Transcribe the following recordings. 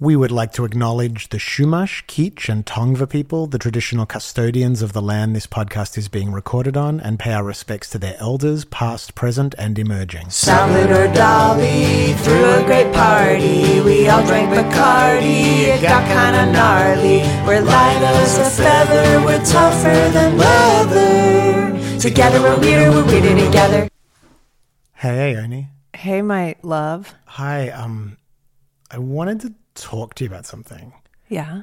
We would like to acknowledge the Chumash, Kizh, and Tongva people, the traditional custodians of the land this podcast is being recorded on, and pay our respects to their elders, past, present, and emerging. Salvador Dali threw a great party. We all drank Bacardi. It got kinda gnarly. We're light as a feather. We're tougher than leather. Together we're weirder. We're weirder together. Hey, Ione. Hey, my love. Hi. Um, I wanted to talk to you about something. Yeah.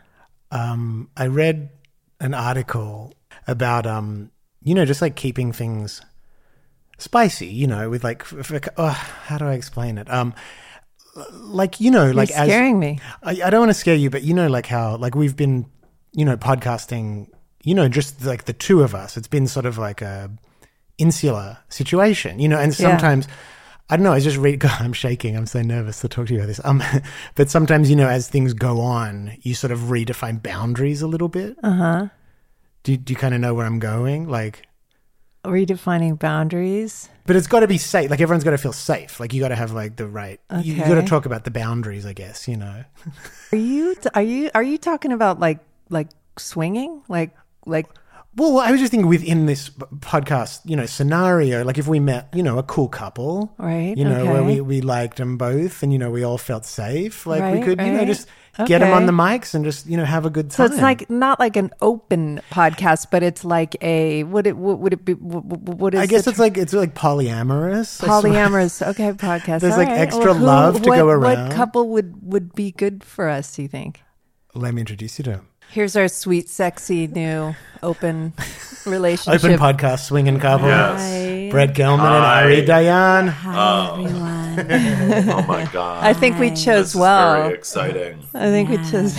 Um, I read an article about um, you know, just like keeping things spicy. You know, with like, f- f- oh, how do I explain it? Um, like you know, like You're scaring me. I, I don't want to scare you, but you know, like how like we've been, you know, podcasting. You know, just like the two of us. It's been sort of like a insular situation. You know, and Yeah. I don't know. I just read. God, I'm shaking. I'm so nervous to talk to you about this. Um, but sometimes, you know, as things go on, you sort of redefine boundaries a little bit. Uh Uh-huh. Do Do you kind of know where I'm going? Like, Redefining boundaries. but it's got to be safe. Like everyone's got to feel safe. Like you got to have like the right. You, you got to talk about the boundaries. I guess you know. Are you are you are you talking about like like swinging? Like like Well, I was just thinking within this podcast, you know, scenario, like if we met, you know, a cool couple, Right, You know, where we, we liked them both, and you know, we all felt safe. Like we Right, could, you know, right. just get them on the mics and just you know have a good time. so it's like not like an open podcast, but it's like a would it would, it be what, is I guess it's like it's like polyamorous. Polyamorous okay podcast. There's, All like, right. extra who- love to what- go around. What couple would would be good for us? Do you think? Let me introduce you to him. Here's our sweet, sexy new open relationship. Open podcast, swinging couple. Hi. Brett Gelman and Ari Dayan. Hi, oh. everyone. Oh my god. I think we this chose is well. very exciting. I think we chose.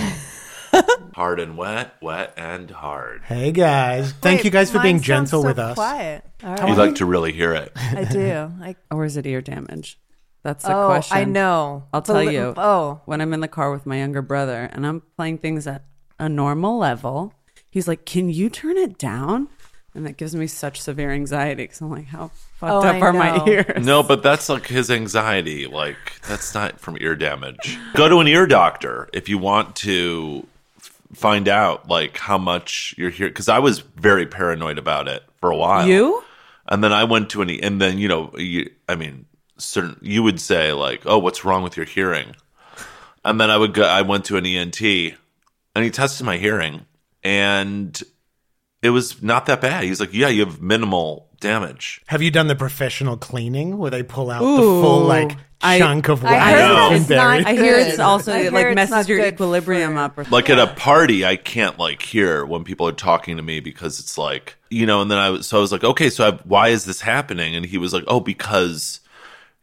Hard and wet, wet and hard. Hey guys, thank you guys for being gentle with us. Quiet. All You'd like to really hear it. I do. I, Or is it ear damage? That's the oh, question. I know. I'll tell li- you. Oh, When I'm in the car with my younger brother and I'm playing things at a normal level, he's like, Can you turn it down? And that gives me such severe anxiety because I'm like, How fucked Oh, up I are my ears? No, but that's like his anxiety. Like that's not from ear damage. Go to an ear doctor if you want to find out like how much you're here. Because I was very paranoid about it for a while. You? And then I went to an, E- and then you know, you, I mean, certain you would say like, "Oh, what's wrong with your hearing?" And then I would go. I went to an ENT, and he tested my hearing, and it was not that bad. He's like, "Yeah, you have minimal damage." Have you done the professional cleaning where they pull out the full like I- chunk of I wax heard that's it's not? I hear it's also I like it's messes your equilibrium for- up. Or Like at a party, I can't like hear when people are talking to me because it's like you know. And then I was so I was like, okay, so I, why is this happening? And he was like, oh, because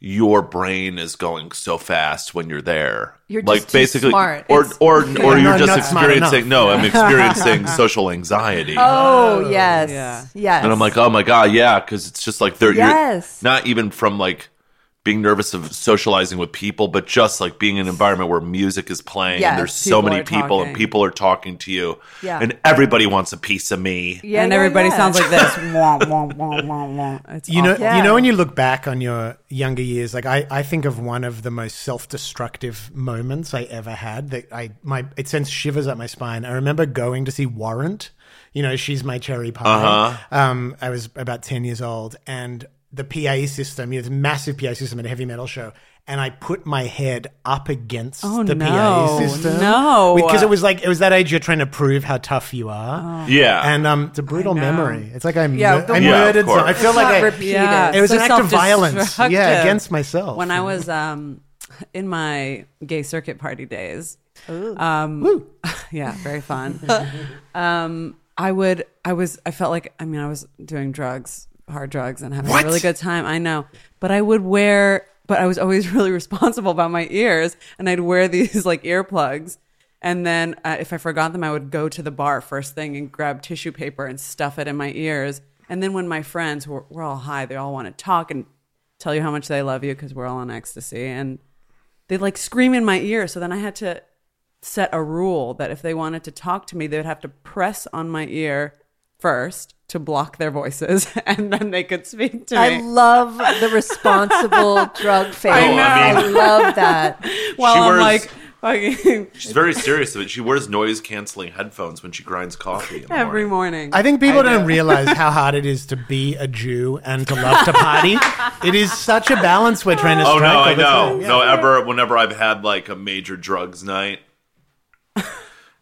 your brain is going so fast when you're there. You're like just too basically, smart. or It's- or or you're not- just experiencing. No, I'm experiencing social anxiety. Oh, oh yes, Yeah. yes. And I'm like, oh my god, yeah, because it's just like they're Yes. you're not even from like being nervous of socializing with people, but just like being in an environment where music is playing Yes, and there's so many are people and people are talking to you, Yeah. and everybody wants a piece of me. yeah, and yeah, everybody yeah. sounds like this. Wah, wah, wah, wah, wah. It's You know. Yeah. you know when you look back on your younger years, like I, I think of one of the most self-destructive moments I ever had. That I my it sends shivers up my spine. I remember going to see Warrant. You know, she's my cherry pie. Uh-huh. Um, I was about ten years old, and the PA system, you know, this massive PA system at a heavy metal show. And I put my head up against Oh, the no. PA system. No. because it was like it was that age you're trying to prove how tough you are. Yeah, And um, it's a brutal memory. It's like I, Yeah, mur- I Yeah, of murdered. course. I feel It's like I, repeated. Yeah, it was so an act of violence. Yeah, against myself. When I was um, in my gay circuit party days, um, yeah, very fun. um, I would, I was, I felt like, I mean, I was doing drugs, hard drugs, and having What? a really good time. I know, but I would wear, but I was always really responsible about my ears, and I'd wear these like earplugs. And then uh, if I forgot them, I would go to the bar first thing and grab tissue paper and stuff it in my ears. And then when my friends were, we're all high, they all want to talk and tell you how much they love you because we're all on ecstasy. And they'd like scream in my ear. So then I had to set a rule that if they wanted to talk to me, they would have to press on my ear first to block their voices, and then they could speak to I me. love the responsible drug face. I know. I, love that. While She I'm wears- like fucking She's very serious. about it. she wears noise canceling headphones when she grinds coffee in the every morning. morning. I think people I don't do. realize how hard it is to be a Jew and to love to party. it is such a balance we're trying to strike. Oh no, I know. Yeah. No, ever whenever I've had like a major drugs night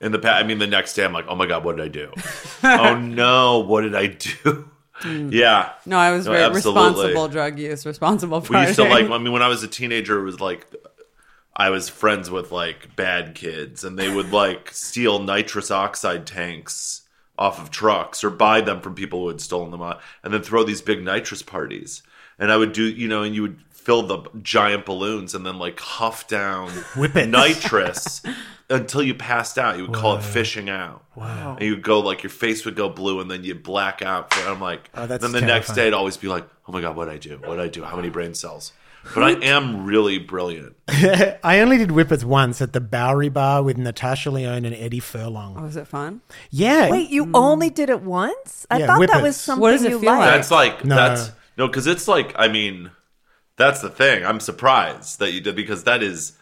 in the past, I mean, the next day I'm like, oh my god, what did I do? oh no, what did I do? Hmm. Yeah. No, I was No, very absolutely. responsible drug use, responsible. For that. We used to like. I mean, when I was a teenager, it was like I was friends with like bad kids, and they would like steal nitrous oxide tanks off of trucks or buy them from people who had stolen them, out, and then throw these big nitrous parties. And I would do, you know, and you would fill the giant balloons and then like huff down Whippets. nitrous until you passed out. You would call it fishing out. Wow. And you would go like your face would go blue and then you'd black out. For, I'm like, Oh, that's then the next terrifying. day it'd always be like, oh my God, what would I do? What did I do? How many brain cells? But I am really brilliant. I only did whippets once at the Bowery Bar with Natasha Lyonne and Eddie Furlong. Oh, was it fun? Yeah. Wait, you mm. only did it once? I Yeah, thought that whippets. was something What does it you feel like? liked. That's like, No. that's, no, because it's like, I mean, that's the thing. I'm surprised that you did because that is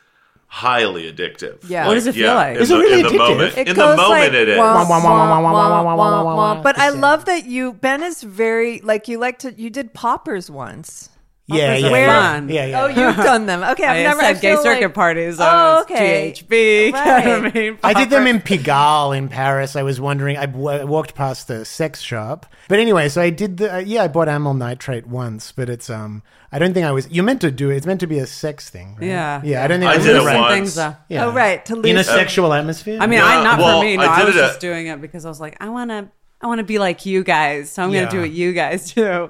highly addictive. Yeah. What does it feel yeah, like? In Is it the, really in the addictive? moment, It in the goes moment, like, it is. wah, Wah, wah, wah, wah, wah, wah, wah, wah, wah. But I love that you Ben is very like you like to you did poppers once. Yeah, yeah, are yeah, yeah, yeah. Oh, you've done them. Okay, I've I never had gay circuit like- parties. Oh, okay. GHB. Right. ketamine, I did them in Pigalle in Paris. I was wondering. I w- walked past the sex shop, but anyway, so I did the. Uh, yeah, I bought amyl nitrate once, but it's um. I don't think I was. You're meant to do it. It's meant to be a sex thing. Right? Yeah. yeah. I don't think I was did it right. once. Things, Yeah. Oh right, to in lose a sexual atmosphere. I mean, Yeah, I not well, for me. No, I I, was it just at- doing it because I was like, I want to, I want to be like you guys, so I'm Yeah. gonna do what you guys do.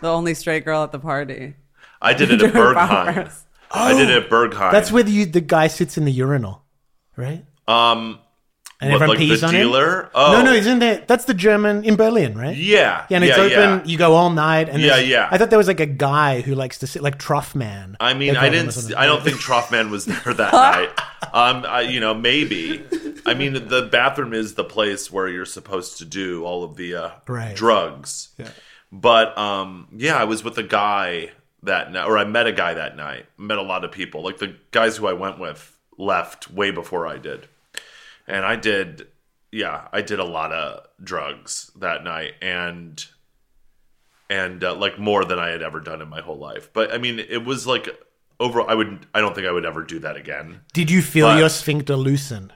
The only straight girl at the party. I did it at Doing Berghain. poppers. I did it at Berghain. that's where the the guy sits in the urinal, right? um, And what, everyone like pees the on dealer. him. Oh, No, no, isn't there? That's the German in Berlin, right? Yeah, Yeah, and it's yeah, open. yeah. You go all night. And Yeah, yeah. I thought there was like a guy who likes to sit like Trough I mean, I call him or didn't. I don't think Troughtman was there that night. Um, I, you know, maybe. I mean, the bathroom is the place where you're supposed to do all of the uh, Right. drugs. But um, yeah, I was with a guy that night, or I met a guy that night. Met a lot of people. Like the guys who I went with left way before I did, and I did. Yeah, I did a lot of drugs that night, and and uh, like more than I had ever done in my whole life. But I mean, it was like overall. I would. I don't think I would ever do that again. Did you feel But- your sphincter loosen?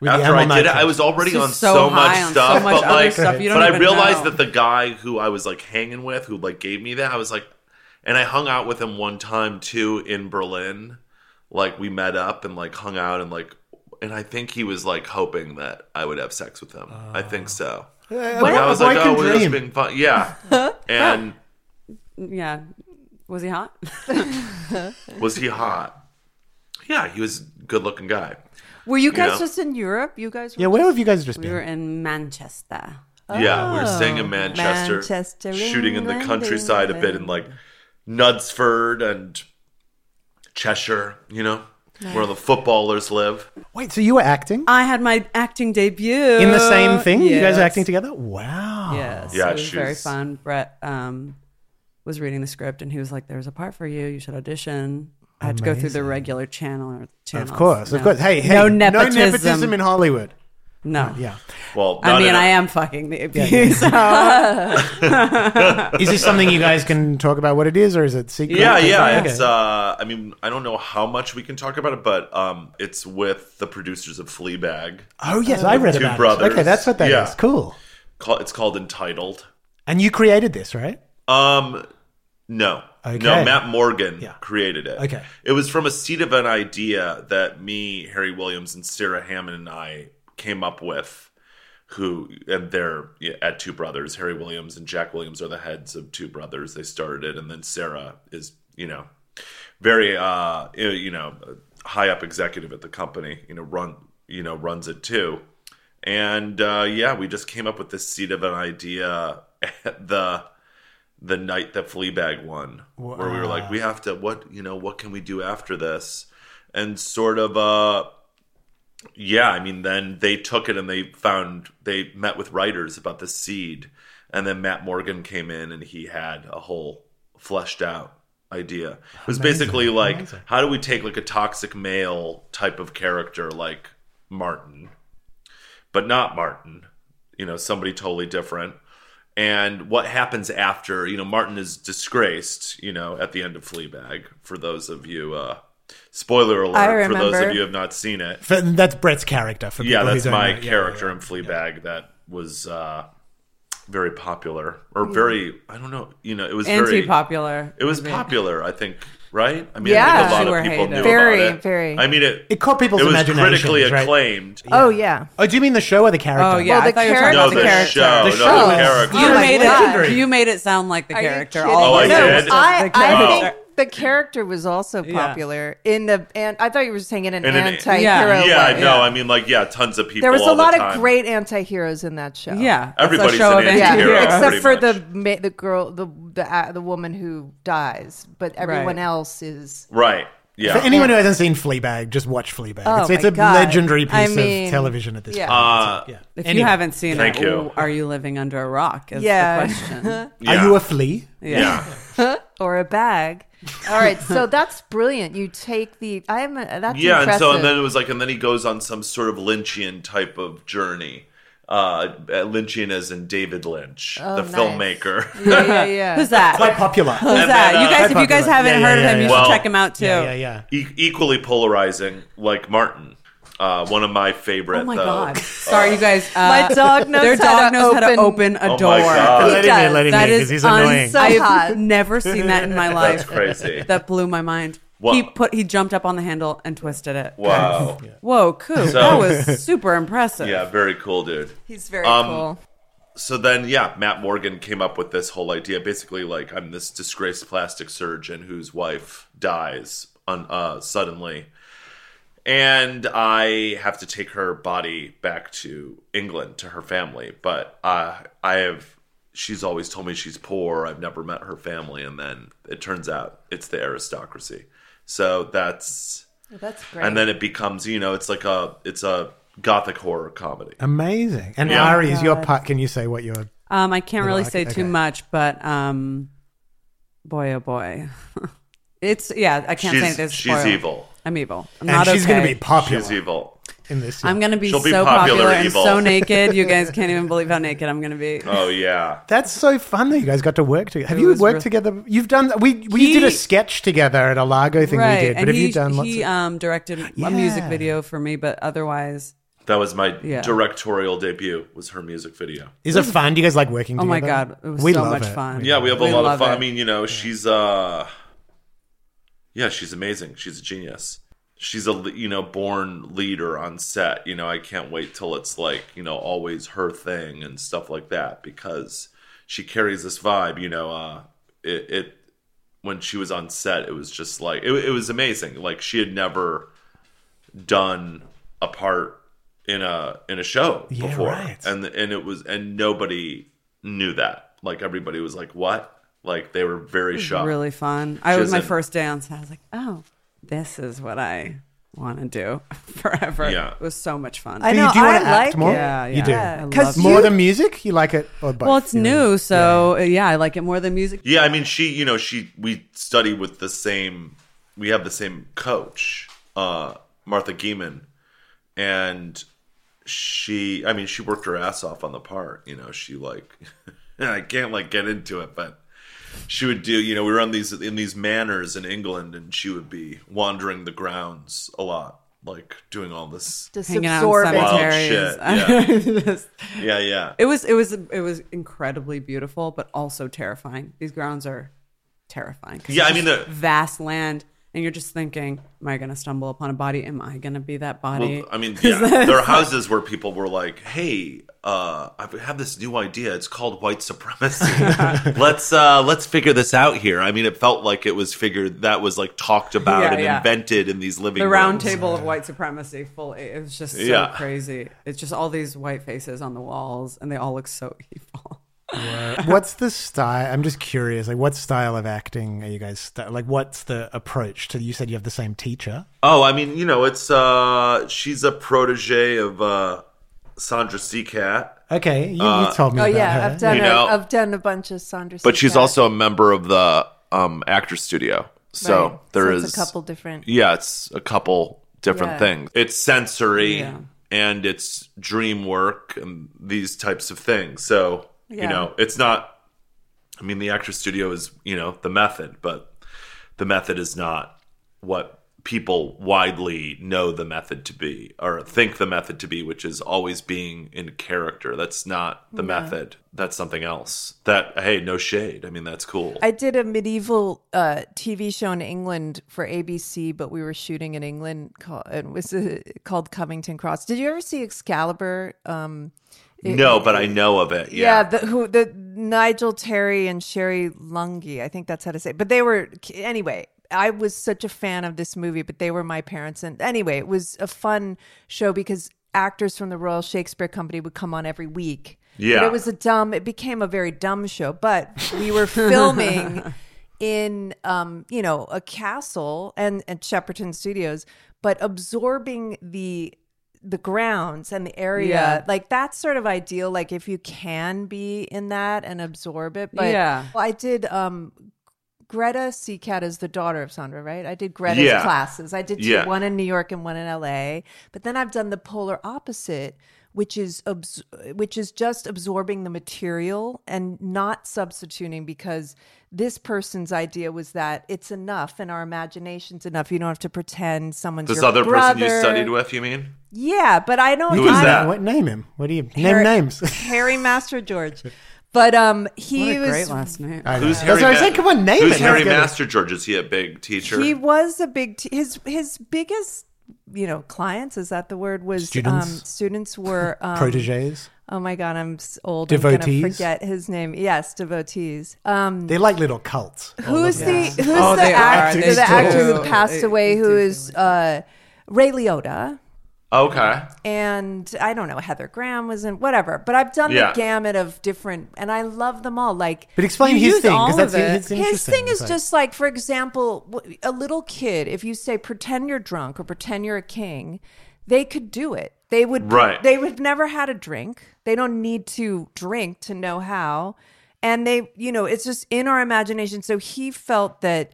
With After I did it. I was already on so so, much high on so stuff, much but like, stuff you but don't I realized know. that the guy who I was like hanging with, who like gave me that, I was like, and I hung out with him one time too in Berlin. Like we met up and like hung out and like, and I think he was like hoping that I would have sex with him. I think so. Uh, Like, I was like, oh, we're just being fun. Yeah, and Yeah. Was he hot? was he hot? Yeah, he was a good looking guy. Were you guys know? just in Europe? You guys were Yeah, where just- have you guys just we been? were in Manchester. Yeah, we were staying in Oh, Manchester, Manchester, shooting in the England, countryside a bit in like Knutsford and Cheshire, you know, where the footballers live. Wait, so you were acting I had my acting debut in the same thing? You guys are acting together? Wow. Yes. Yeah, it was very fun. Brett um, was reading the script and he was like, "There's a part for you. You should audition." I had to go through the regular channel or channels. Of course, of No. course. Hey, hey, no no nepotism. nepotism in Hollywood. No. Yeah. Well, I not mean, in a- I am fucking the abuse. so- Is this something you guys can talk about what it is, or is it secret? Yeah, yeah. Okay. It's. Uh, I mean, I don't know how much we can talk about it, but um, it's with the producers of Fleabag. oh, yes, I read Two about brothers. it. Okay, that's what that is. Yeah. Cool. Call- It's called Entitled. And you created this, right? Um, no, Okay. no. Matt Morgan Yeah. created it. Okay. it was from a seed of an idea that me, Harry Williams, and Sarah Hammond and I came up with. Who and they're at Two Brothers. Harry Williams and Jack Williams are the heads of Two Brothers. They started it, and then Sarah is you know very uh you know high up executive at the company. You know run you know runs it too. And uh, yeah, we just came up with this seed of an idea at the the night that Fleabag won, where we were like, we have to what you know what can we do after this? and sort of uh yeah, I mean then they took it and they found they met with writers about the seed and then Matt Morgan came in and he had a whole fleshed out idea. It was basically like Amazing. how do we take like a toxic male type of character like Martin but not Martin, you know, somebody totally different. And what happens after, you know, Martin is disgraced, you know, at the end of Fleabag, for those of you, uh, spoiler alert for those of you who have not seen it. For- that's Brett's character. For Yeah, that's don't my know. Yeah, character yeah, in Fleabag that was uh, very popular, or very, I don't know, you know, it was very, Anti-popular. it was movie. popular, I think, right? I mean, I think a lot of people hated. knew Very, about it. very. I mean, it, It caught people's it was imaginations, critically right? acclaimed. Oh yeah. Oh, do you mean the show or the character? Oh yeah, Well, the thought you were talking No, about the, the character. show, The no, show. the character. You Oh made God. it. You made it sound like the Are character. kidding? All Oh, I of no, did? I, I think the character was also Yeah. popular in the and I thought you were saying in an In an- anti-hero Yeah. Yeah, way. no, I mean, like, yeah, tons of people. There was a all the lot time. of great anti-heroes in that show. Yeah, it's a Everybody's show an of Yeah, anti-hero, anti-heroes. pretty except for much. the ma- the girl, the the uh, the woman who dies, but everyone Right. else is. Right. Yeah. For anyone who hasn't seen Fleabag, just watch Fleabag. Oh it's it's my a God. legendary piece I mean, of television at this yeah. point. Uh, yeah. If Anyway, you haven't seen Thank it, you. are you living under a rock? Is Yeah. the question. yeah. Are you a flea? Yeah. or a bag. All right, so that's brilliant. You take the I am that's yeah, and so and then it was like, and then he goes on some sort of Lynchian type of journey. Uh, Lynchian as in David Lynch, Oh, the nice. filmmaker. yeah, yeah, yeah. Who's that? Quite popular. Who's And that? then, you uh, guys, if you guys haven't Yeah, heard yeah, of him, yeah, you yeah. should Well, check him out too. Yeah, yeah, yeah. E- equally polarizing, like Martin. Uh, one of my favorite. Oh my though. god! Sorry, you guys. Uh, My dog knows their how dog to knows how to open- open a Oh my door. God. Let him does. in, let him That in, because he's annoying. so- I've never seen that in my life. That's crazy. That blew my mind. Wow. He put he jumped up on the handle and twisted it. Wow. Whoa, cool. So- that was super impressive. Yeah, very cool, dude. He's very Um, cool. so then yeah matt morgan came up with this whole idea basically like i'm this disgraced plastic surgeon whose wife dies un- uh, suddenly and i have to take her body back to england to her family but uh, i have she's always told me she's poor i've never met her family and then it turns out it's the aristocracy so that's That's great. and then it becomes you know it's like a it's a gothic horror comedy Amazing. And Yeah. Ari, is your part? Can you say what your Um, I can't really like say it. too much, but um, boy, oh boy, it's yeah. I can't say this. she's evil I'm evil. I'm and not she's okay. going to be popular she's evil in this. I'm gonna be She'll be so popular popular, and evil. so naked. You guys can't even believe how naked I'm gonna be. Oh yeah. That's so fun that you guys got to work together. Have It you worked real- together? You've done. We we He- did a sketch together at a Largo thing right, we did. But have he, you done lots he of? um, directed Yeah. a music video for me, but otherwise, That was my Yeah. directorial debut. Was her music video. Is it fun? Do you guys like working oh my god, it was we so love much it. fun. Yeah, we have a We lot of love fun. I mean, you know, she's uh, yeah, she's amazing. She's a genius. She's a you know born leader on set. You know, I can't wait till it's like you know always her thing and stuff like that because she carries this vibe. You know, uh, it, it when she was on set, it was just like it, it was amazing. Like she had never done a part in a in a show Yeah, before, right. and and it was and nobody knew that. Like everybody was like, "What?" Like they were very shocked. really fun. I was my Doesn't- first dance. I was like, oh, this is what I want to do forever. Yeah. it was so much fun. I Do know. you, do you want I to act like more? it. Yeah, You do. Because it. More you- than music? You like it or both? well, it's You- new, so uh, yeah, I like it more than music. Yeah, I mean, she, you know, she we study with the same. We have the same coach, uh, Martha Geeman, and she. I mean, she worked her ass off on the part. You know, she like. I can't like get into it, but she would do. You know, we were on these in these manors in England, and she would be wandering the grounds a lot, like doing all this. Just Hanging out absorb in. Wild cemeteries. shit, Just- Yeah, yeah. it was it was it was incredibly beautiful, but also terrifying. These grounds are terrifying. 'cause Yeah, I mean, the- vast land, and you're just thinking, "Am I going to stumble upon a body? Am I going to be that body?" Well, I mean, yeah, there are houses where people were like, "Hey, uh, I have this new idea. It's called white supremacy. let's uh, let's figure this out here." I mean, it felt like it was figured that was like talked about Yeah, and yeah. invented in these living the round rooms. table of white supremacy full it was just so Yeah. crazy it's just all these white faces on the walls and they all look so evil What's the style? I'm just curious. Like, what style of acting are you guys st- like? What's the approach to? You said you have the same teacher. Oh, I mean, you know, it's uh she's a protege of uh Sandra Seacat, Okay, you, you told me Oh about yeah, her. I've done You a, know- I've done a bunch of Sandra. but she's also a member of the um actor studio. So Right. there it's is a couple different. Yeah, it's a couple different Yeah. things. It's sensory Yeah. and it's dream work and these types of things. So, you know, it's not I mean the actor studio is, you know, the method, but the method is not what people widely know the method to be or think the method to be, which is always being in character. That's not the method. That's something else. That hey, no shade. I mean, that's cool. I did a medieval uh, TV show in England for ABC, but we were shooting in England. Called, it was uh, called Covington Cross. Did you ever see Excalibur? Um, no, but I know of it. yeah, Yeah. the, who the Nigel Terry and Cherie Lunghi. I think that's how to say. It. But they were anyway. I was such a fan of this movie, but they were my parents. And anyway, it was a fun show because actors from the Royal Shakespeare Company would come on every week. Yeah. But it was a dumb, it became a very dumb show. But we were filming in, um, you know, a castle and, and Shepperton Studios, but absorbing the the grounds and the area Yeah. like that's sort of ideal like if you can be in that and absorb it but Yeah. well, i did um greta seacat is the daughter of sandra right i did greta's Yeah. classes i did two, Yeah. one in new york and one in la but then i've done the polar opposite which is abs- which is just absorbing the material and not substituting because this person's idea was that it's enough and our imagination's enough you don't have to pretend someone's this your other person you studied with, you mean? yeah but i don't Who is I- that? What name him? What do you Harry- name names? Harry Mastrogeorge. But um, he What a was great last name. I know. Who's That's Harry? what I was Ma- saying. Come on, name Who's it. Harry Let's get it. Master George? Is he a big teacher? he was a big t- his his biggest you know clients is that the word was Students? um, students were um, Proteges. Oh my god, I'm s- old. I'm gonna Devotees? forget his name. Yes, devotees. Um, They're like little cults. who's the them. who's Oh, the they are. actor They the actor who passed away? they Who do uh, Ray Liotta? Okay. and I don't know Heather Graham was in whatever, but I've done Yeah. the gamut of different, and I love them all. Like But explain his thing all because that's of it. his thing is like- just like, for example, a little kid. If you say pretend you're drunk or pretend you're a king, they could do it. They would. Right. They would never had a drink. They don't need to drink to know how, and they, you know, it's just in our imagination. So he felt that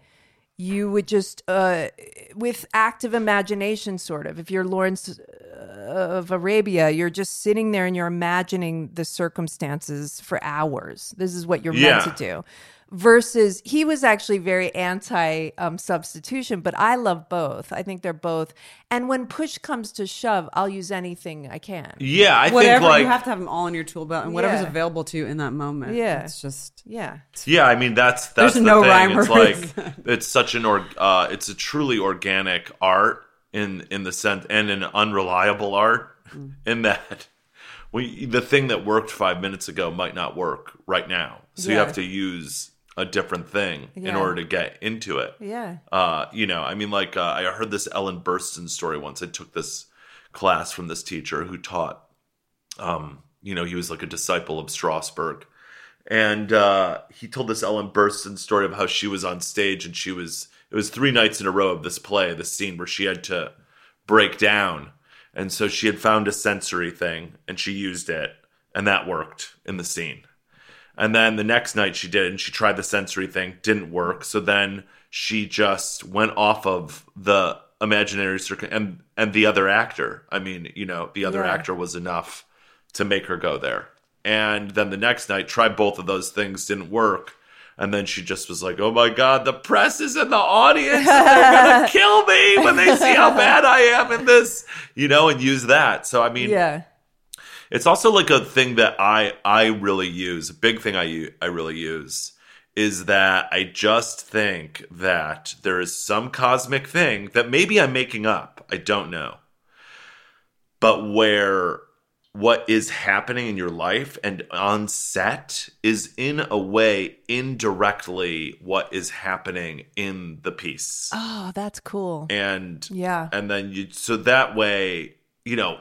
you would just uh with active imagination sort of. If you're lawrence uh, of arabia you're just sitting there and you're imagining the circumstances for hours this is what you're Yeah. meant to do versus he was actually very anti um, substitution but i love both i think they're both and when push comes to shove i'll use anything i can Yeah, I Whatever think like you have to have them all in your tool belt and whatever's Yeah. available to you in that moment. Yeah. it's just yeah Yeah, I mean that's that's There's the no thing. rhyme It's or like reason. it's such an org. Uh, it's a truly organic art in in the sense and an unreliable art Mm. in that we the thing that worked five minutes ago might not work right now. So you have to use a different thing in order to get into it. yeah Uh, you know, I mean, like uh, I heard this Ellen Burstyn story once. I took this class from this teacher who taught. Um, you know, he was like a disciple of Strasberg, and uh, he told this Ellen Burstyn story of how she was on stage and she was. It was three nights in a row of this play, this scene where she had to break down, and so she had found a sensory thing and she used it, and that worked in the scene. And then the next night she did and she tried the sensory thing, didn't work. So then she just went off of the imaginary circuit and and the other actor. I mean, you know, the other Yeah. actor was enough to make her go there. And then the next night tried both of those things, didn't work. And then she just was like, "Oh my god, the press is in the audience. They're gonna kill me when they see how bad I am in this." You know, and use that. So I mean, yeah it's also like a thing that I I really use. A big thing I u- I really use is that I just think that there is some cosmic thing that maybe I'm making up. I don't know. But where what is happening in your life and on set is in a way indirectly what is happening in the piece oh that's cool and Yeah. and then you so that way you know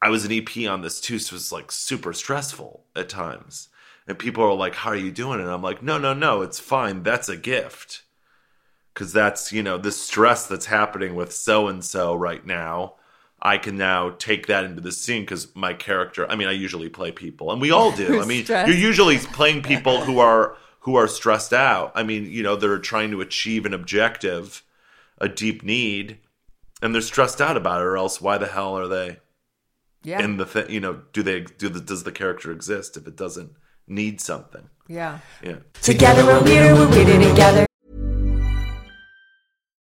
i was an ep on this too so it was like super stressful at times and people are like, "How are you doing?" And I'm like, "No, no, no, it's fine. That's a gift." Cuz that's, you know, the stress that's happening with so and so right now. I can now take that into the scene because my character. I mean, I usually play people, and we all do. I mean, Stressed. you're usually playing people who are who are stressed out. I mean, you know, they're trying to achieve an objective, a deep need, and they're stressed out about it. Or else, why the hell are they Yeah. in the thing? You know, do they do the, does the character exist if it doesn't need something? yeah. Yeah. Together we're weirder, we're weirder together.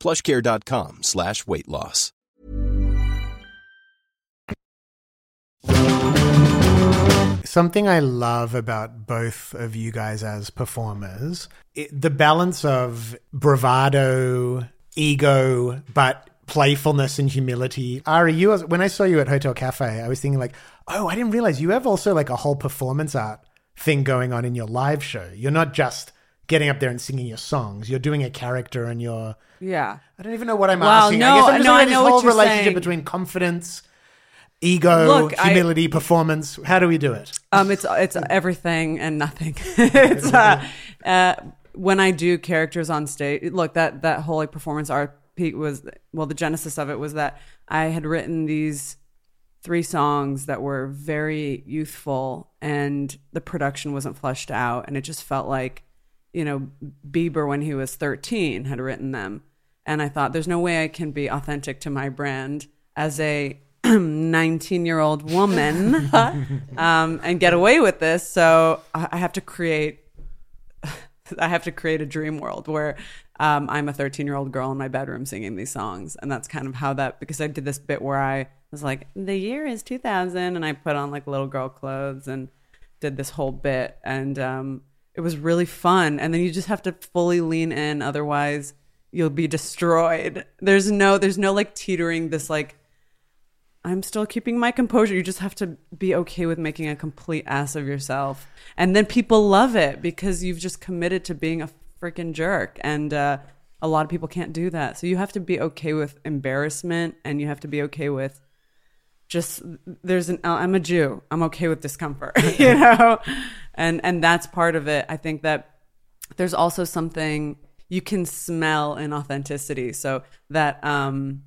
plushcare.com slash weight loss. Something I love about both of you guys as performers, it, the balance of bravado, ego, but playfulness and humility. Ari, you was, when I saw you at Hotel Cafe, I was thinking like, oh, I didn't realize you have also like a whole performance art thing going on in your live show. You're not just getting up there and singing your songs. You're doing a character and you're Yeah. I don't even know what I'm Well, asking. no, I guess I'm just no, I this know what whole relationship saying. between confidence, ego, Look, I- humility, performance. How do we do it? Um, it's it's everything and nothing. it's uh, uh, when I do characters on stage. Look, that that whole like performance art peak was well. The genesis of it was that I had written these three songs that were very youthful, and the production wasn't fleshed out, and it just felt like you know Bieber when he was thirteen had written them, and I thought there's no way I can be authentic to my brand as a 19 year old woman um, and get away with this. So I I have to create, I have to create a dream world where um, I'm a 13 year old girl in my bedroom singing these songs. And that's kind of how that, because I did this bit where I was like, the year is 2000. And I put on like little girl clothes and did this whole bit. And um, it was really fun. And then you just have to fully lean in. Otherwise, you'll be destroyed. There's no, there's no like teetering this like, I'm still keeping my composure. You just have to be okay with making a complete ass of yourself. And then people love it because you've just committed to being a freaking jerk. And uh, a lot of people can't do that. So you have to be okay with embarrassment and you have to be okay with just there's an I'm a Jew. I'm okay with discomfort, you know? And and that's part of it. I think that there's also something you can smell in authenticity. So that um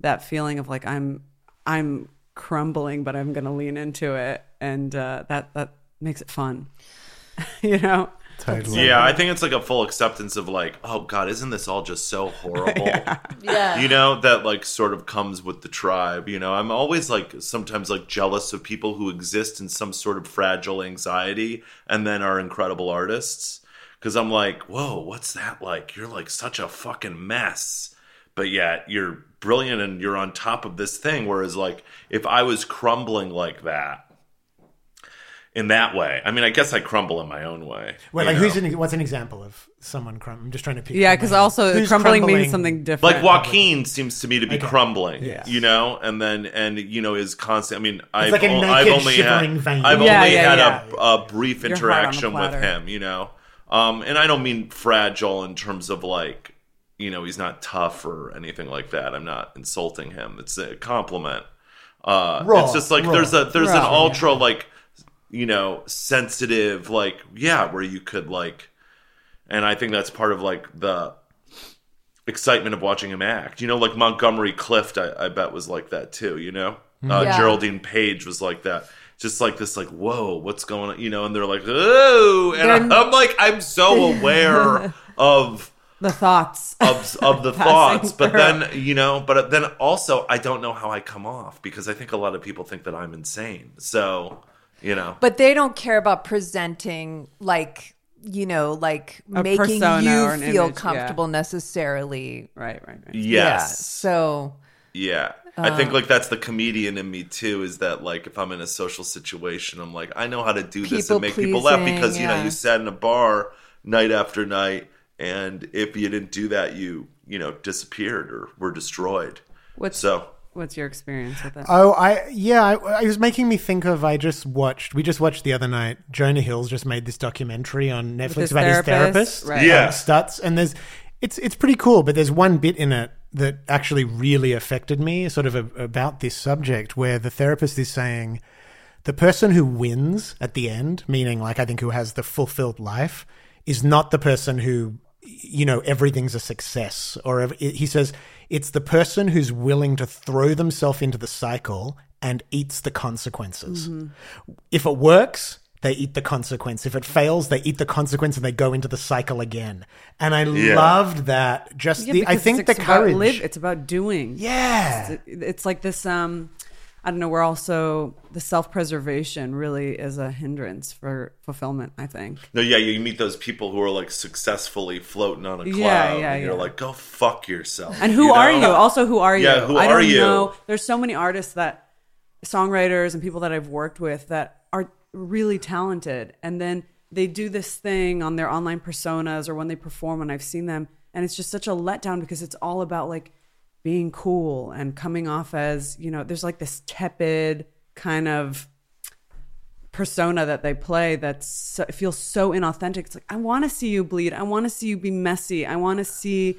that feeling of like I'm I'm crumbling, but I'm gonna lean into it, and uh, that that makes it fun. you know, Totally. Yeah, I think it's like a full acceptance of like, oh God, isn't this all just so horrible? Yeah. You know, that like sort of comes with the tribe. You know, I'm always like sometimes like jealous of people who exist in some sort of fragile anxiety and then are incredible artists. Cause I'm like, whoa, what's that like? You're like such a fucking mess. But yet you're brilliant and you're on top of this thing. Whereas like if I was crumbling like that in that way, I mean, I guess I crumble in my own way. Well, like know? who's an, what's an example of someone crumbling? I'm just trying to pick. yeah, because also Who's crumbling, means something different. like Joaquin seems to me to be Okay. crumbling, Yeah. you know, and then and you know is constant. I mean, I've, like a o- naked, I've only had vein. I've Yeah, only yeah, had yeah. A, a brief Your heart a interaction with him, you know, um, and I don't mean fragile in terms of like you know he's not tough or anything like that. I'm not insulting him. It's a compliment. Uh, Raw, it's just like raw. there's a there's an Raw, ultra like you know sensitive like yeah where you could like and I think that's part of like the excitement of watching him act. You know, like Montgomery Clift, I, I bet was like that too. You know, uh, Yeah. Geraldine Page was like that. Just like this, like whoa, what's going on? You know, and they're like, oh, and I'm, I'm like, I'm so aware of the thoughts. of of the thoughts, but through. then you know, but then also I don't know how I come off because I think a lot of people think that I'm insane. So you know, But they don't care about presenting like you know, like A making you feel image, yeah. comfortable necessarily. right, right, right. Yeah. yes, So Yeah. I think like that's the comedian in me too is that like if I'm in a social situation, I'm like, I know how to do this and make people laugh People-pleasing, because you know, you sat in a bar night after night. And if you didn't do that, you you know disappeared or were destroyed. What's So what's your experience with it? Oh, I yeah, I, it was making me think of. I just watched. We just watched the other night. Jonah Hill's just made this documentary on Netflix his about his therapist? therapist, Right. Yeah. um, Stutz, and there's it's it's pretty cool. But there's one bit in it that actually really affected me, sort of a, about this subject, where the therapist is saying the person who wins at the end, meaning like I think who has the fulfilled life, is not the person who you know everything's a success or he says it's the person who's willing to throw themselves into the cycle and eats the consequences. If it works, they eat the consequence. If it fails, they eat the consequence and they go into the cycle again. And I Yeah. loved that. Just Yeah, the I think it's the about courage. live- it's about doing. yeah. It's, it's like this. Um, I don't know. We're also the self preservation really is a hindrance for fulfillment. I think. no, yeah, you meet those people who are like successfully floating on a cloud. Yeah, yeah, and you're yeah. like, go fuck yourself. And who you are know? you? Also, who are you? Yeah, who I are don't you? know. There's so many artists that, songwriters and people that I've worked with that are really talented, and then they do this thing on their online personas or when they perform, and I've seen them, and it's just such a letdown because it's all about like being cool and coming off as you know. There's like this tepid kind of persona that they play that's so, it feels so inauthentic. It's like I want to see you bleed. I want to see you be messy. I want to see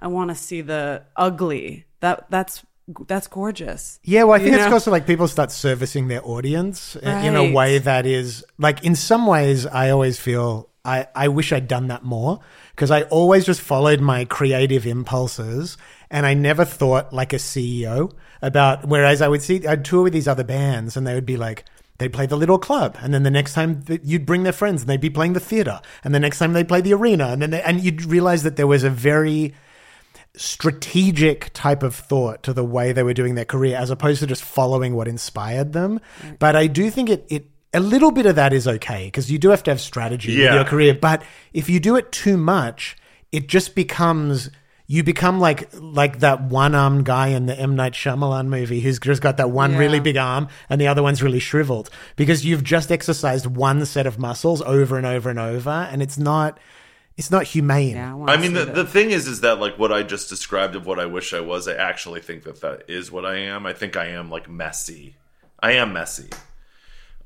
I want to see the ugly. That that's that's gorgeous. Yeah, well, I think You it's also like people start servicing their audience in- in a way that is like, in some ways, I always feel I, I wish I'd done that more because I always just followed my creative impulses and I never thought like a CEO about. Whereas I would see, I'd tour with these other bands and they would be like, they'd play the little club, and then the next time you'd bring their friends, and they'd be playing the theater, and the next time they'd play the arena, and then they, and you'd realize that there was a very strategic type of thought to the way they were doing their career as opposed to just following what inspired them. But I do think it, it a little bit of that is okay because you do have to have strategy with Yeah. your career. But if you do it too much, it just becomes you become like like that one armed guy in the M Night Shyamalan movie who's just got that one Yeah. really big arm and the other one's really shriveled because you've just exercised one set of muscles over and over and over, and it's not it's not humane. Yeah, wanna I mean, the, that. the thing is, is that like what I just described of what I wish I was, I actually think that that is what I am. I think I am like messy. I am messy.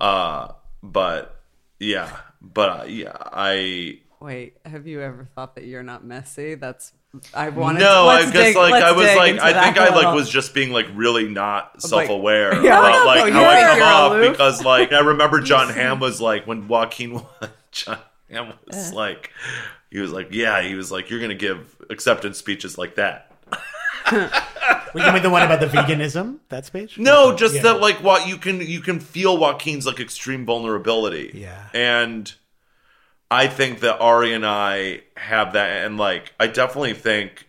Uh, but yeah, but uh, yeah, I Wait, have you ever thought that you're not messy? That's I wanted. no, I guess dig- like I was like I think I like was just being like really not self aware Yeah, about like, like how I come off aloof. because like I remember Jon Hamm was like when Joaquin Jon Hamm Uh. was like he was like yeah he was like you're gonna give acceptance speeches like that We can make the one about the veganism that speech. No, just Yeah. that like what you can you can feel Joaquin's like extreme vulnerability. Yeah. And I think that Ari and I have that and like I definitely think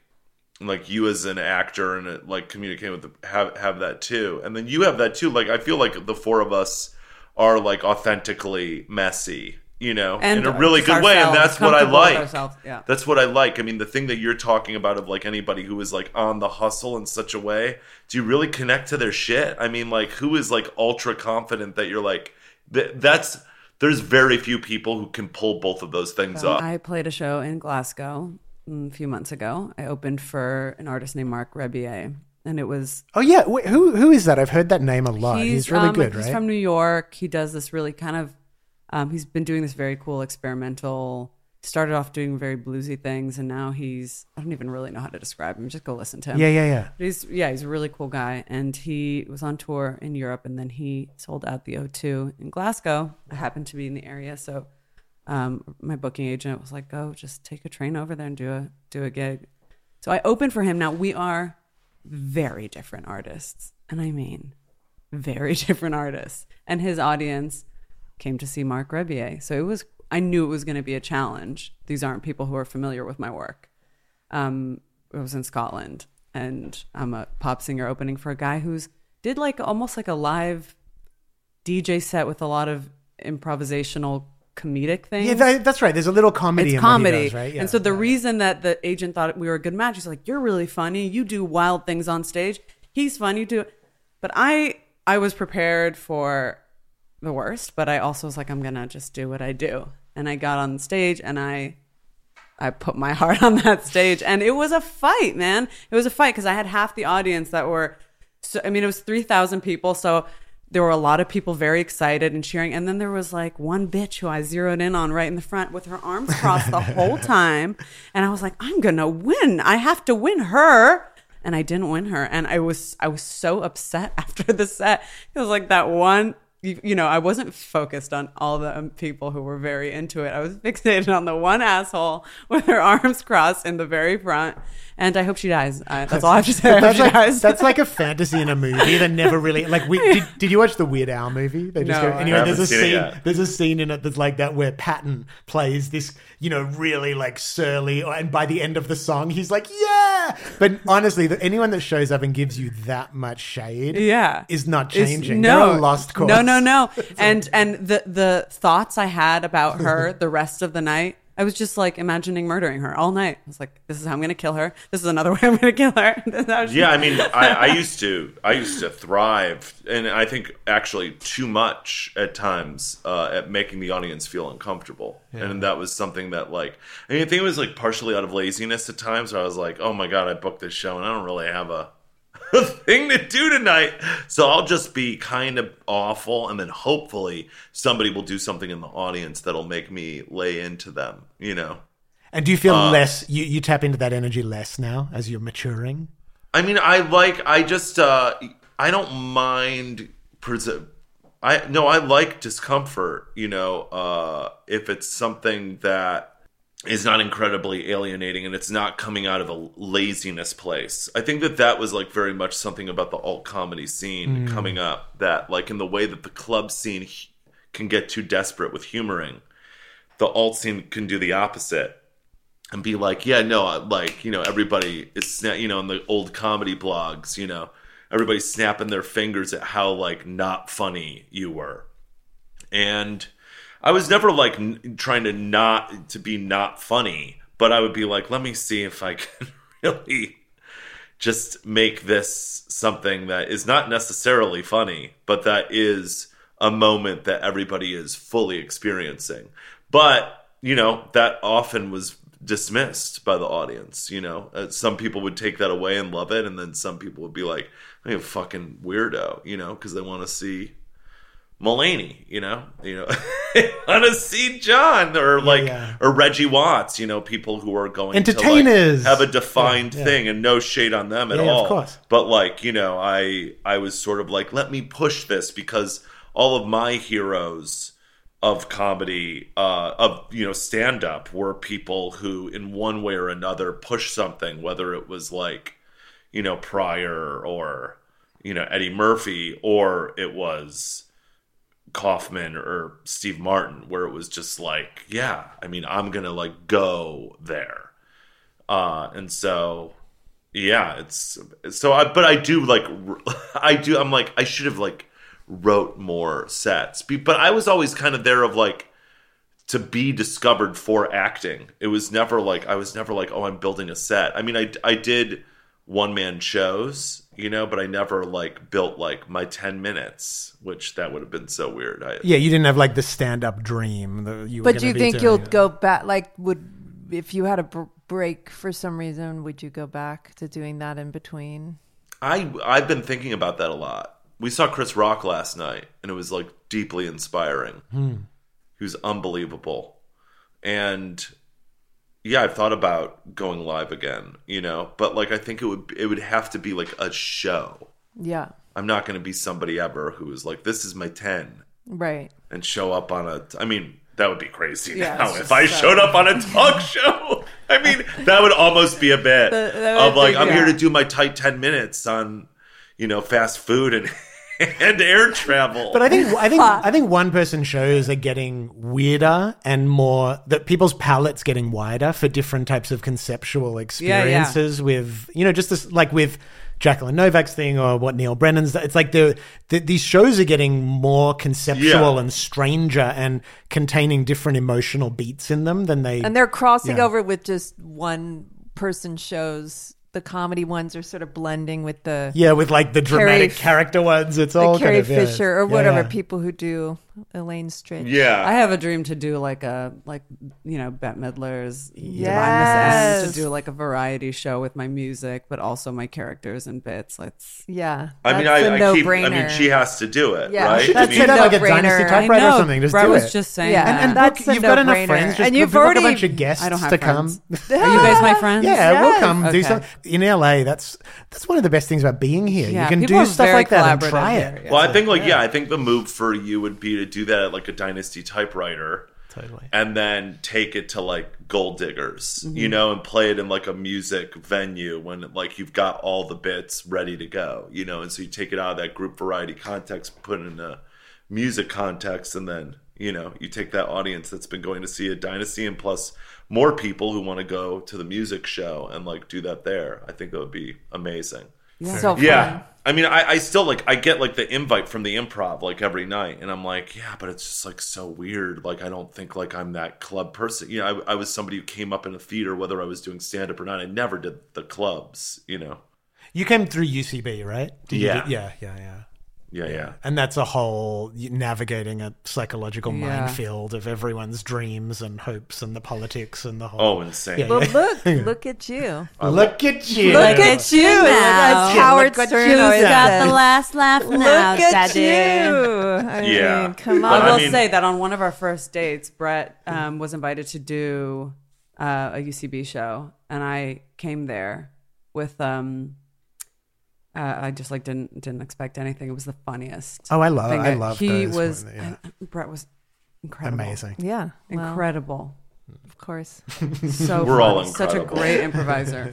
like you as an actor and like communicating with the, have have that too. And then you have that too. Like I feel like the four of us are like authentically messy, you know, And in a really good way and that's what I like. yeah. That's what I like. I mean, the thing that you're talking about of like anybody who is like on the hustle in such a way, do you really connect to their shit? I mean, like who is like ultra confident that you're like th- that's there's very few people who can pull both of those things up. I played a show in Glasgow mm, a few months ago. I opened for an artist named Marc Rebillet, and it was Oh yeah, Wait, who who is that? I've heard that name a lot. He's, really um, good, He's right? from New York. He does this really kind of. Um, he's been doing this very cool experimental. Started off doing very bluesy things, and now he's. I don't even really know how to describe him. Just go listen to him. yeah, yeah, yeah. But he's yeah, he's a really cool guy, and he was on tour in Europe, and then he sold out the O2 in Glasgow. I happened to be in the area, so um, my booking agent was like, "Go, just take a train over there and do a do a gig." So I opened for him. Now we are very different artists, and I mean very different artists. And his audience came to see Marc Rebillet, so it was. I knew it was going to be a challenge. These aren't people who are familiar with my work um, I was in Scotland, and I'm a pop singer opening for a guy who's did like almost like a live DJ set with a lot of improvisational comedic things. Yeah, that, that's right. There's a little comedy. it's in what he comedy, does, right? Yeah. and so the reason that the agent thought we were a good match, he's like, "You're really funny. You do wild things on stage. He's fun. You do." But I, I was prepared for the worst, but I also was like, I'm gonna just do what I do, and I got on stage and I I put my heart on that stage, and it was a fight, man. It was a fight because I had half the audience that were. So, I mean, it was three thousand people, so there were a lot of people very excited and cheering. And then there was like one bitch who I zeroed in on right in the front with her arms crossed the whole time, and I was like, I'm gonna win. I have to win her. And I didn't win her, and I was I was so upset after the set. It was like that one you, you know, I wasn't focused on all the um, people who were very into it. I was fixated on the one asshole with her arms crossed in the very front. And I hope she dies. That's all I have to say. That's like, that's like a fantasy in a movie that never really like. We, did, did you watch the Weird Al movie? They just No, go, anyway, there's a scene. There's a scene in it that's like that where Patton plays this, you know, really like surly, and by the end of the song, he's like, "Yeah." But honestly, the, anyone that shows up and gives you that much shade, yeah is not changing. no They're a lost cause. no no no and and the the thoughts i had about her the rest of the night i was just like imagining murdering her all night. I was like this is how i'm gonna kill her. This is another way i'm gonna kill her. This is how she- Yeah, I mean, I, I used to, I used to thrive, and I think actually too much at times uh, at making the audience feel uncomfortable, and that was something that, like, I, mean, I think it was like partially out of laziness at times, where I was like, oh my god, I booked this show, and I don't really have a, a thing to do tonight, so I'll just be kind of awful, and then hopefully somebody will do something in the audience that'll make me lay into them, you know. And do you feel Uh, less? You you tap into that energy less now as you're maturing. I mean, I like. I just. uh I don't mind. Pres- I no. I like discomfort. You know, uh if it's something that is not incredibly alienating and it's not coming out of a laziness place. I think that that was like very much something about the alt comedy scene hmm. coming up. That like in the way that the club scene can get too desperate with humoring, the alt scene can do the opposite and be like, yeah, no, I- like you know, everybody is you know in the old comedy blogs, you know, everybody's snapping their fingers at how like not funny you were, and I was never like n- trying to not to be not funny, but I would be like, let me see if I can really just make this something that is not necessarily funny, but that is a moment that everybody is fully experiencing. But, you know, that often was dismissed by the audience, you know. Uh, some people would take that away and love it and then some people would be like, "I'm a fucking weirdo," you know, because they want to see Mulaney, you know, you know, want to see John or like yeah. or Reggie Watts, you know, people who are going Entertainers. to like, have a defined Yeah, yeah. thing and no shade on them at Yeah, of all. course. But like, you know, I I was sort of like, let me push this because all of my heroes of comedy, uh, of you know, stand up were people who, in one way or another, push something. Whether it was like, you know, Pryor or you know Eddie Murphy, or it was Kaufman or Steve Martin, where it was just like, yeah, I mean, I'm gonna like go there, uh, and so yeah, it's so. I but I do like I do. I'm like I should have like wrote more sets, but I was always kind of there of like to be discovered for acting. It was never like I was never like oh I'm building a set. I mean I I did one man shows, you know, but I never like built like my 10 minutes, which that would have been so weird. I Yeah, you didn't have like the stand up dream that you. Were But do you be think doing you'll it. go back? Like, would if you had a br- break for some reason, would you go back to doing that in between? I I've been thinking about that a lot. We saw Chris Rock last night, and it was like deeply inspiring. Hmm. He was unbelievable, and yeah, I've thought about going live again. You know, but like I think it would it would have to be like a show. Yeah, I'm not going to be somebody ever who is like, this is my ten, right. and show up on a. I mean, that would be crazy Yeah, now if I so- showed up on a talk show. I mean, that would almost be a bit that of like, I'm here to do my tight ten minutes on, you know, fast food and and air travel. But I think I think I think one person shows are getting weirder and more that people's palettes getting wider for different types of conceptual experiences with you know just this like with Jacqueline Novak's thing or what Neal Brennan's it's like the, the these shows are getting more conceptual Yeah. and stranger and containing different emotional beats in them than they And they're crossing Yeah. over with just one person shows. The comedy ones are sort of blending with the yeah with like the dramatic Carrie- character ones it's all Carrie kind of, yeah, Fisher or yeah, whatever yeah. people who do Elaine Stritch. Yeah. I have a dream to do like a like you know Bette Midler's Yes. Divine to do like a variety show with my music, but also my characters and bits. Let's Yeah. I mean, that's I, a I keep. I no-brainer. mean, she has to do it, Yeah, right? that's I mean, Set up like a no-brainer. dynasty I typewriter or something. Just Brett do was it. just saying Yeah. that. and, and That's book, a you've got enough no-brainer. friends. Just And you've book already- a bunch of guests I don't have to friends. come. Are you guys my friends? Yeah, we'll Yes. come do Okay. something in LA. That's that's one of the best things about being here. Yeah, you can do stuff like that and try it. Well, I think like yeah, I think the move for you would be to do that at like a dynasty typewriter. Totally. And then take it to like Gold Diggers, Mm-hmm. you know, and play it in like a music venue when like you've got all the bits ready to go, you know, and so you take it out of that group variety context, put it in a music context, and then you know you take that audience that's been going to see a dynasty and plus more people who want to go to the music show and like do that there. I think that would be amazing. So fun. Yeah. I mean, I, I still like I get like the invite from the improv like every night, and I'm like, yeah, but it's just like so weird. Like I don't think like I'm that club person. You know, I, I was somebody who came up in a theater, whether I was doing stand up or not. I never did the clubs. You know. You came through UCB, right? Did Yeah. do- yeah, yeah, yeah. Yeah, yeah. And that's a whole navigating a psychological Yeah. minefield of everyone's dreams and hopes and the politics and the whole. Oh, insane. Yeah, Well, look, look at you. Look at you! Look at you. now. As Howard Stern you. always Who's got the last laugh now, Look at you. I Yeah. mean, come on. I I will mean- say that on one of our first dates, Brett um, was invited to do uh, a UCB show, and I came there with. Um, uh, I just like didn't didn't expect anything. It was the funniest. Oh, I love- thing. I love He those was. ones, yeah. Brett was incredible. Amazing. yeah. Well, Incredible. of course. So We're fun. all such a great improviser.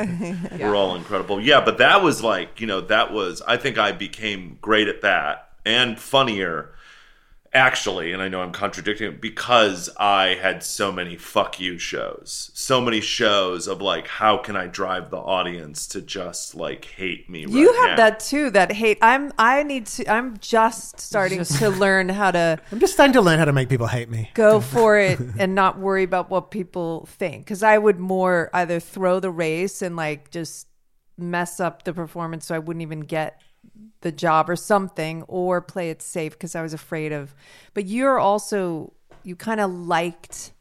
We're all incredible. Yeah, but that was like, you know, that was, I think I became great at that and funnier, actually. And I know I'm contradicting it because I had so many fuck you shows. So many shows of like, how can I drive the audience to just like hate me? You have now? that too. That hate. I'm. I need to. I'm just starting Just- to learn how to I'm just starting to learn how to make people hate me. go for it and not worry about what people think. Because I would more either throw the race and like just mess up the performance so I wouldn't even get the job or something, or play it safe because I was afraid of. But you're also you kind of liked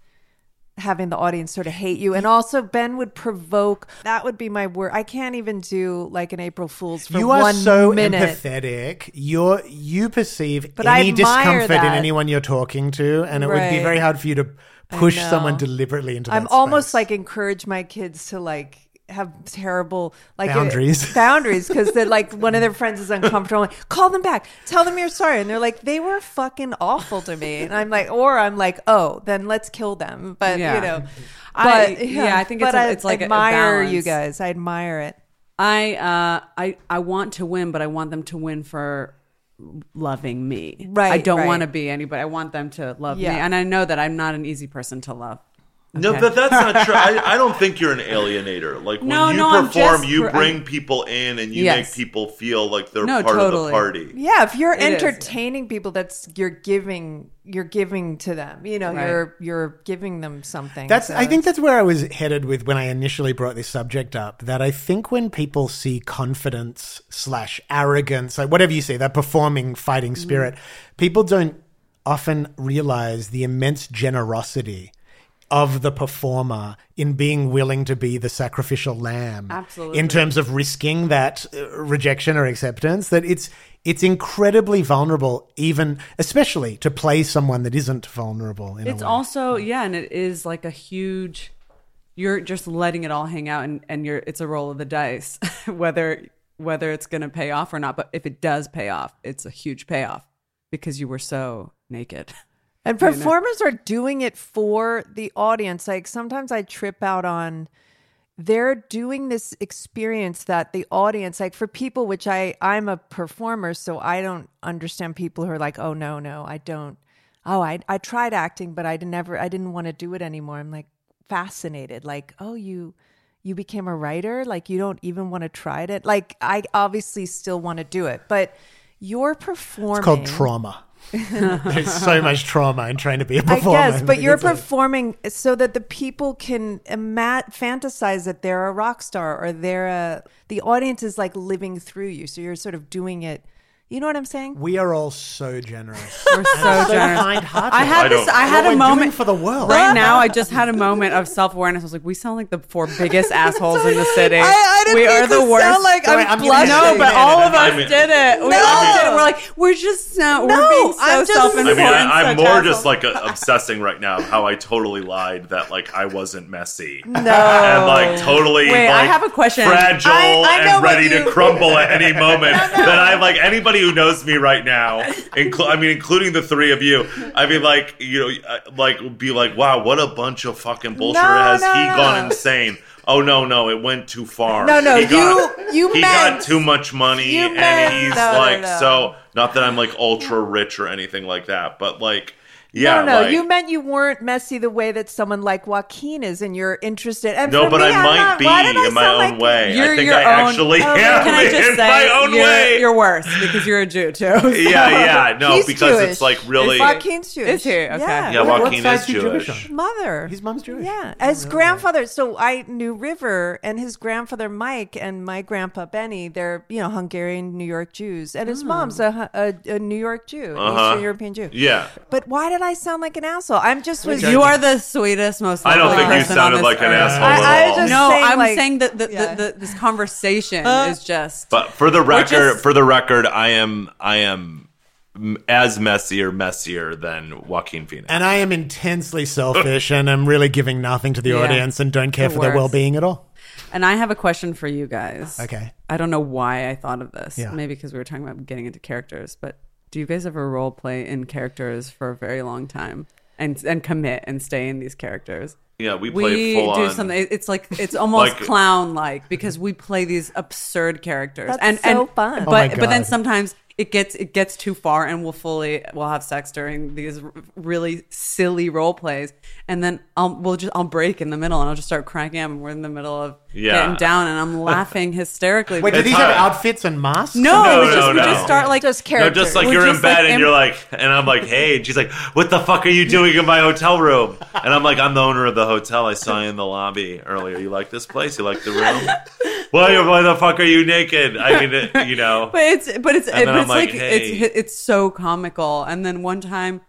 having the audience sort of hate you and also ben would provoke that would be my word i can't even do like an april fool's for you are so minute empathetic. You're you perceive But any discomfort in anyone you're talking to, and it would be very hard for you to push someone deliberately into. I'm that almost like encourage my kids to like have terrible like Boundaries. boundaries because they're like one of their friends is uncomfortable. Like, call them back, tell them you're sorry, and they're like, they were fucking awful to me, and I'm like, or I'm like, oh, then let's kill them. But Yeah. you know, I- but yeah, I think it's but a- I it's like a- a admire you guys. I admire it. I uh I I want to win, but I want them to win for loving me. Right, I don't right. want to be anybody. I want them to love Yeah. me, and I know that I'm not an easy person to love. No, Okay. but that's not true. I, I don't think you're an alienator. Like when you no, perform, just you bring I'm- people in and you Yes. make people feel like they're No, part of the party. Yeah, if you're It is. entertaining people, that's you're giving you're giving to them. You know, Right. you're you're giving them something. That's. So I think that's where I was headed with when I initially brought this subject up. That I think when people see confidence slash arrogance, like whatever you say, that performing fighting Mm. spirit, people don't often realize the immense generosity of the performer in being willing to be the sacrificial lamb Absolutely. in terms of risking that uh, rejection or acceptance that it's it's incredibly vulnerable even especially to play someone that isn't vulnerable in It's also yeah, and it is like a huge. You're just letting it all hang out, and and you're it's a roll of the dice whether whether it's going to pay off or not. But if it does pay off, it's a huge payoff because you were so naked. And performers are doing it for the audience. Like sometimes I trip out on they're doing this experience that the audience like for people which I I'm a performer so I don't understand people who are like oh no no I don't oh I I tried acting but I didn't never I didn't want to do it anymore. I'm like fascinated like oh you you became a writer like you don't even want to try it like I obviously still want to do it but you're performing It's called trauma. There's so much trauma in trying to be a performer. I guess, but you're performing so that the people can ima- fantasize that they're a rock star or they're a. The audience is like living through you, so you're sort of doing it. You know what I'm saying? We are all so generous. We're so generous. kind-hearted. I had I this. don't- I had What a moment for the world. Right now, I just had a moment of self awareness. I was like, "We sound like the four biggest assholes in the city. I, I didn't we mean are the to worst." sound like I'm I'm gonna blushing. no, but all of I us mean- did it. We No. all did it. We're like, we're just so, No, we're being so I'm just- self I important. mean, I, I'm more just like uh obsessing right now how I totally lied that like I wasn't messy. No, and like totally. Wait, I like, have a question. Fragile I- I know and what ready you- to crumble at any moment. That I like anybody who knows me right now. Inclu- I mean, including the three of you. I mean, like you know, uh, like be like, wow, what a bunch of fucking bullshit. No, Has no, he no. gone insane? Oh no, no, it went too far. No, no, he got, you- you he meant- got too much money, and meant- he's like so. Not that I'm like ultra rich or anything like that, but like, yeah, no, no, like, you meant you weren't messy the way that someone like Joaquin is, and you're interested. And No, but me, I I'm might not. be Why did I in my own like- way. You're I think your I own- actually Oh, am Can I in just say my own you're, way. you're worse because you're a Jew too. so- yeah, yeah, no, He's because Jewish. it's like really. Joaquin's Jewish. Is he? Okay. Yeah. yeah, What- what Joaquin is is Jewish Jewish. Mother. His mom's Jewish. Yeah, as grandfather. So I knew River and his grandfather Mike and my grandpa Benny. They're you know Hungarian New York Jews, and his mom's a, a, a New York Jew, Uh-huh. Eastern European Jew. Yeah. But why did I sound like an asshole? I'm just was. You are the sweetest, most. I don't think you person sounded on this like an asshole I- at I all. just- No, saying, I'm like- saying that the, Yeah. the, the, this conversation uh, is just. But for the record, just- for the record, I am I am as messy or messier than Joaquin Phoenix. And I am intensely selfish and I'm really giving nothing to the Yeah. audience and don't care The for their well being at all. And I have a question for you guys. Okay. I don't know why I thought of this. Yeah. Maybe because we were talking about getting into characters, but do you guys ever role play in characters for a very long time and and commit and stay in these characters? yeah, we We full do on. something. It's like it's almost Like- clown like because we play these absurd characters. That's and so and, fun. Oh my But but then sometimes it gets it gets too far and we'll fully we'll have sex during these really silly role plays and then I'll we'll just I'll break in the middle and I'll just start cracking up and we're in the middle of Yeah. getting down and I'm laughing hysterically. Wait, do It's these have hard. outfits and masks? no, No, it was just no, we no. just start like Just No, characters. just like We're you're in just, bed like, and im- you're like, and I'm like, hey, and she's like, what the fuck are you doing in my hotel room? And I'm like, I'm the owner of the hotel. I saw you in the lobby earlier. You like this place? You like the room? why, why the fuck are you naked? I mean, you know. But it's but it's And but it's I'm like, like, hey. it's it's so comical. And then one time,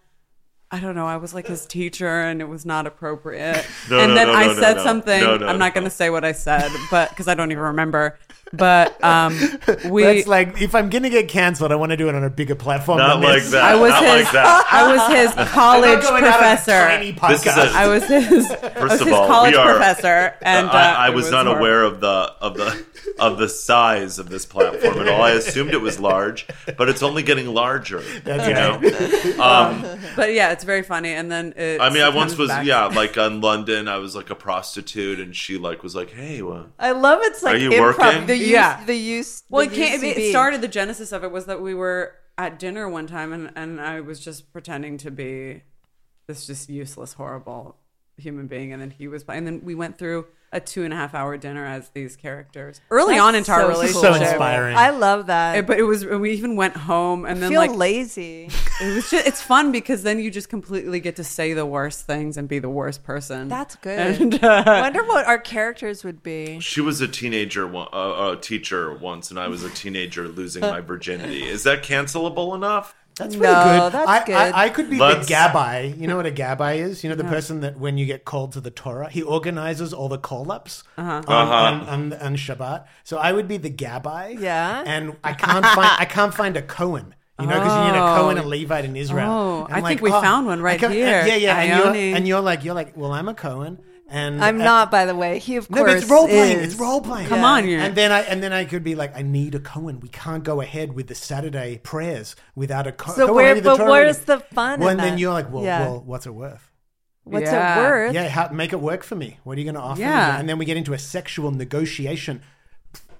I don't know, I was like his teacher, and it was not appropriate. No, and no, then no, I said something. I'm not no. going to say what I said, but because I don't even remember. But um, we. That's like, if I'm going to get cancelled, I want to do it on a bigger platform. Not than like this. that. I was Not his. like that. I was his college going out on a professor. tiny This is podcast. a- I was his. I was First of his all, college we are. professor, and uh, I, I it was, not horrible. aware of the of the of the size of this platform at all. I assumed it was large, but it's only getting larger. That's you right. know. Um, But yeah, it's very funny. And then it I mean, I once comes was back- yeah, like in London, I was like a prostitute, and she like was like, "Hey, what?" I love it's like Are you improv. working? The use, Yeah. the use. Well, the it, came, it started. The genesis of it was that we were at dinner one time, and and I was just pretending to be this just useless, horrible human being, and then he was, and then we went through a two and a half hour dinner as these characters early That's on into our so relationship. So inspiring. I love that. It- but it was we even went home and I then feel like lazy. it was just it's fun because then you just completely get to say the worst things and be the worst person. That's good. And, uh, I wonder what our characters would be. She was a teenager, one- uh, a teacher once, and I was a teenager losing my virginity. Is that cancelable enough? That's pretty No, good. that's I, good. I, I could be Let's- the gabbai. You know what a gabbai is? You know the person that when you get called to the Torah, he organizes all the call-ups uh-huh. Uh-huh. on, on, on, on Shabbat. So I would be the gabbai. Yeah. And I can't find I can't find a Cohen. You know, because you need a oh. Cohen and Levite in Israel. Oh, And I like, think we oh, found one right come- here. Yeah, yeah. And you're, Ione. and you're like, you're like, well, I'm a Cohen, and I'm uh, not, by the way. He of No, course but it's role playing. is. It's role playing. Come on, you're- And then I and then I could be like, I need a Cohen. We can't go ahead with the Saturday prayers without a Co- So Cohen. where- I the but where's the fun Well, in and then you're like, well, Yeah. well, what's it worth? What's Yeah. it worth? Yeah, how, make it work for me. What are you going to offer Yeah. me? And then we get into a sexual negotiation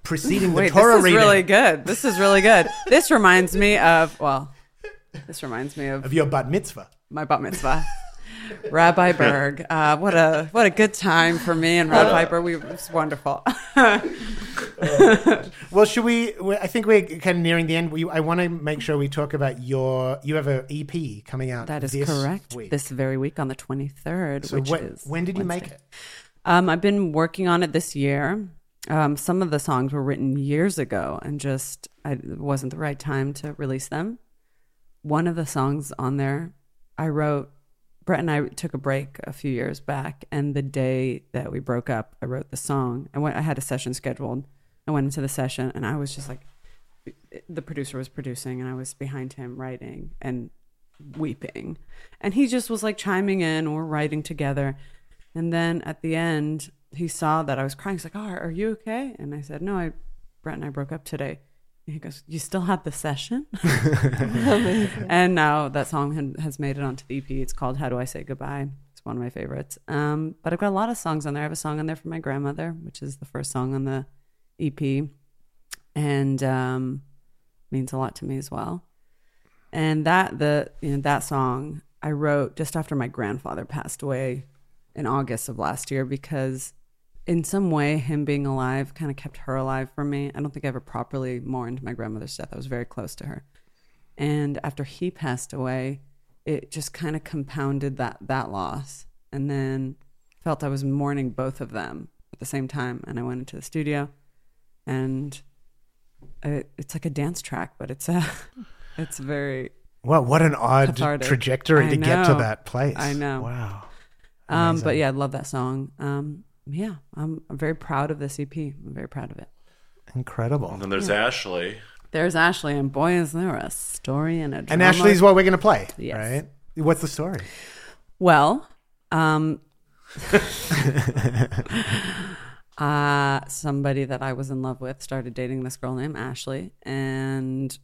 preceding Wait, the Torah this is reading really good. This is really good. This reminds me of well, this reminds me of of your bat mitzvah. my bat mitzvah. Rabbi Berg, uh, what a what a good time for me and Rabbi Berg. We, it was wonderful. Well, should we? I think we're kind of nearing the end. We, I want to make sure we talk about your. You have an EP coming out. that is this correct. Week. This very week on the twenty third, so which when, is when did you make it? Um, I've been working on it this year. Um, some of the songs were written years ago, and just I, it wasn't the right time to release them. One of the songs on there, I wrote. Brett and I took a break a few years back, and the day that we broke up, I wrote the song. I went. I had a session scheduled. I went into the session, and I was just like, the producer was producing, and I was behind him writing and weeping, and he just was like chiming in or writing together. And then at the end, he saw that I was crying. He's like, "Oh, are you okay?" And I said, "No, I, Brett and I broke up today." He goes, "You still had the session?" and now that song had, has made it onto the EP. It's called "How Do I Say Goodbye." It's one of my favorites. Um, but I've got a lot of songs on there. I have a song on there for my grandmother, which is the first song on the EP, and um, means a lot to me as well. And that the you know that song I wrote just after my grandfather passed away in August of last year because in some way him being alive kind of kept her alive for me. I don't think I ever properly mourned my grandmother's death. I was very close to her. And after he passed away, it just kind of compounded that that loss. And then felt I was mourning both of them at the same time and I went into the studio and it, it's like a dance track, but it's a it's very Well, what an odd Cathartic. trajectory I to get to that place. I know. Wow. Um, but yeah, I love that song. Um, yeah, I'm, I'm very proud of this EP. I'm very proud of it. Incredible. And then there's Ashley. There's Ashley, and boy, is there a story and a drama. And Ashley's what we're going to play, Yes. right? What's the story? Well, um, uh, somebody that I was in love with started dating this girl named Ashley, and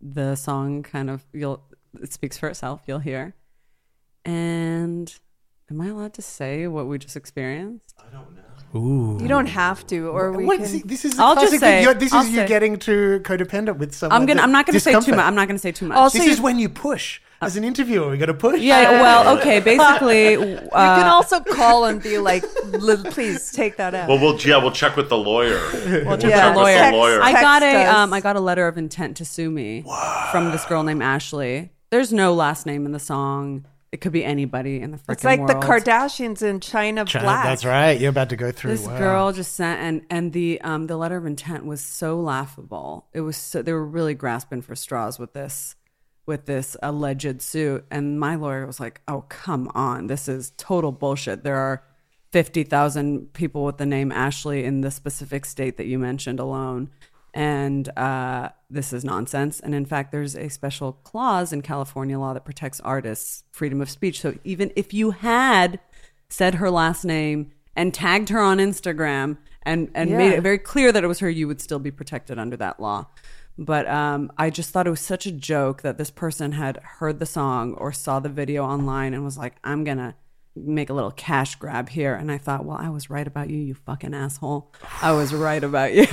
the song kind of you'll it speaks for itself. You'll hear. And am I allowed to say what we just experienced? I don't know. Ooh. You don't have to, or we What can. is it- this is I'll just say- You're- this I'll is you getting too codependent with someone. I'm gonna. I'm not gonna say too much. I'm not gonna say too much. Also, This you- is when you push. As an interviewer, we got to push. yeah. Well, okay. Basically, you can also call and be like, "Li- "Please take that out." Well, we'll yeah, we'll check with the lawyer. We'll check Yeah, with the lawyer. text- lawyer. I got a um, I got a letter of intent to sue me from this girl named Ashley. There's no last name in the song. It could be anybody in the freaking it's like world. the Kardashians in China China- Black. That's right. You're about to go through. This wow. girl just sent and and the um the letter of intent was so laughable. It was so they were really grasping for straws with this with this alleged suit. And my lawyer was like, "Oh come on, this is total bullshit. There are fifty thousand people with the name Ashley in the specific state that you mentioned alone." And uh, this is nonsense. And in fact, there's a special clause in California law that protects artists' freedom of speech. So even if you had said her last name and tagged her on Instagram and and made it very clear that it was her, you would still be protected under that law. But um, I just thought it was such a joke that this person had heard the song or saw the video online and was like, "I'm gonna make a little cash grab here." And I thought, well, I was right about you, you fucking asshole. I was right about you.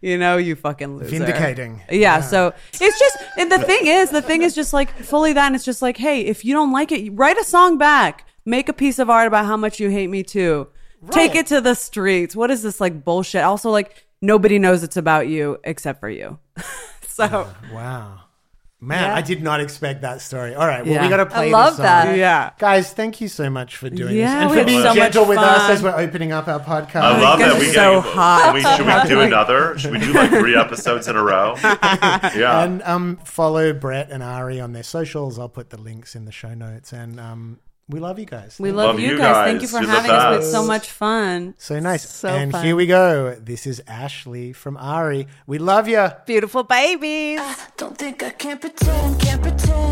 you know, you fucking loser. Vindicating. Yeah, so it's just and the thing is, the thing is just like fully that and it's just like, hey, if you don't like it, write a song back. Make a piece of art about how much you hate me too. Take it to the streets. What is this like bullshit? Also like nobody knows it's about you except for you. so Wow. Man, Yeah. I did not expect that story. All right, well, Yeah. we got to play. I love the song. that. Yeah. guys. Thank you so much for doing Yeah, this and for being so much gentle with us as we're opening up our podcast. I love guys it. are We so get, hot. Can we, should we do another? Should we do like three episodes in a row? Yeah. And um, follow Brett and Ari on their socials. I'll put the links in the show notes. And um, we love you guys. we love, Love you you guys. guys. Thank you for You're having us. It's so much fun. So nice. So and fun. here we go. This is Ashley from Ari. We love you. Beautiful babies. Ah, don't think I can't pretend, can't pretend.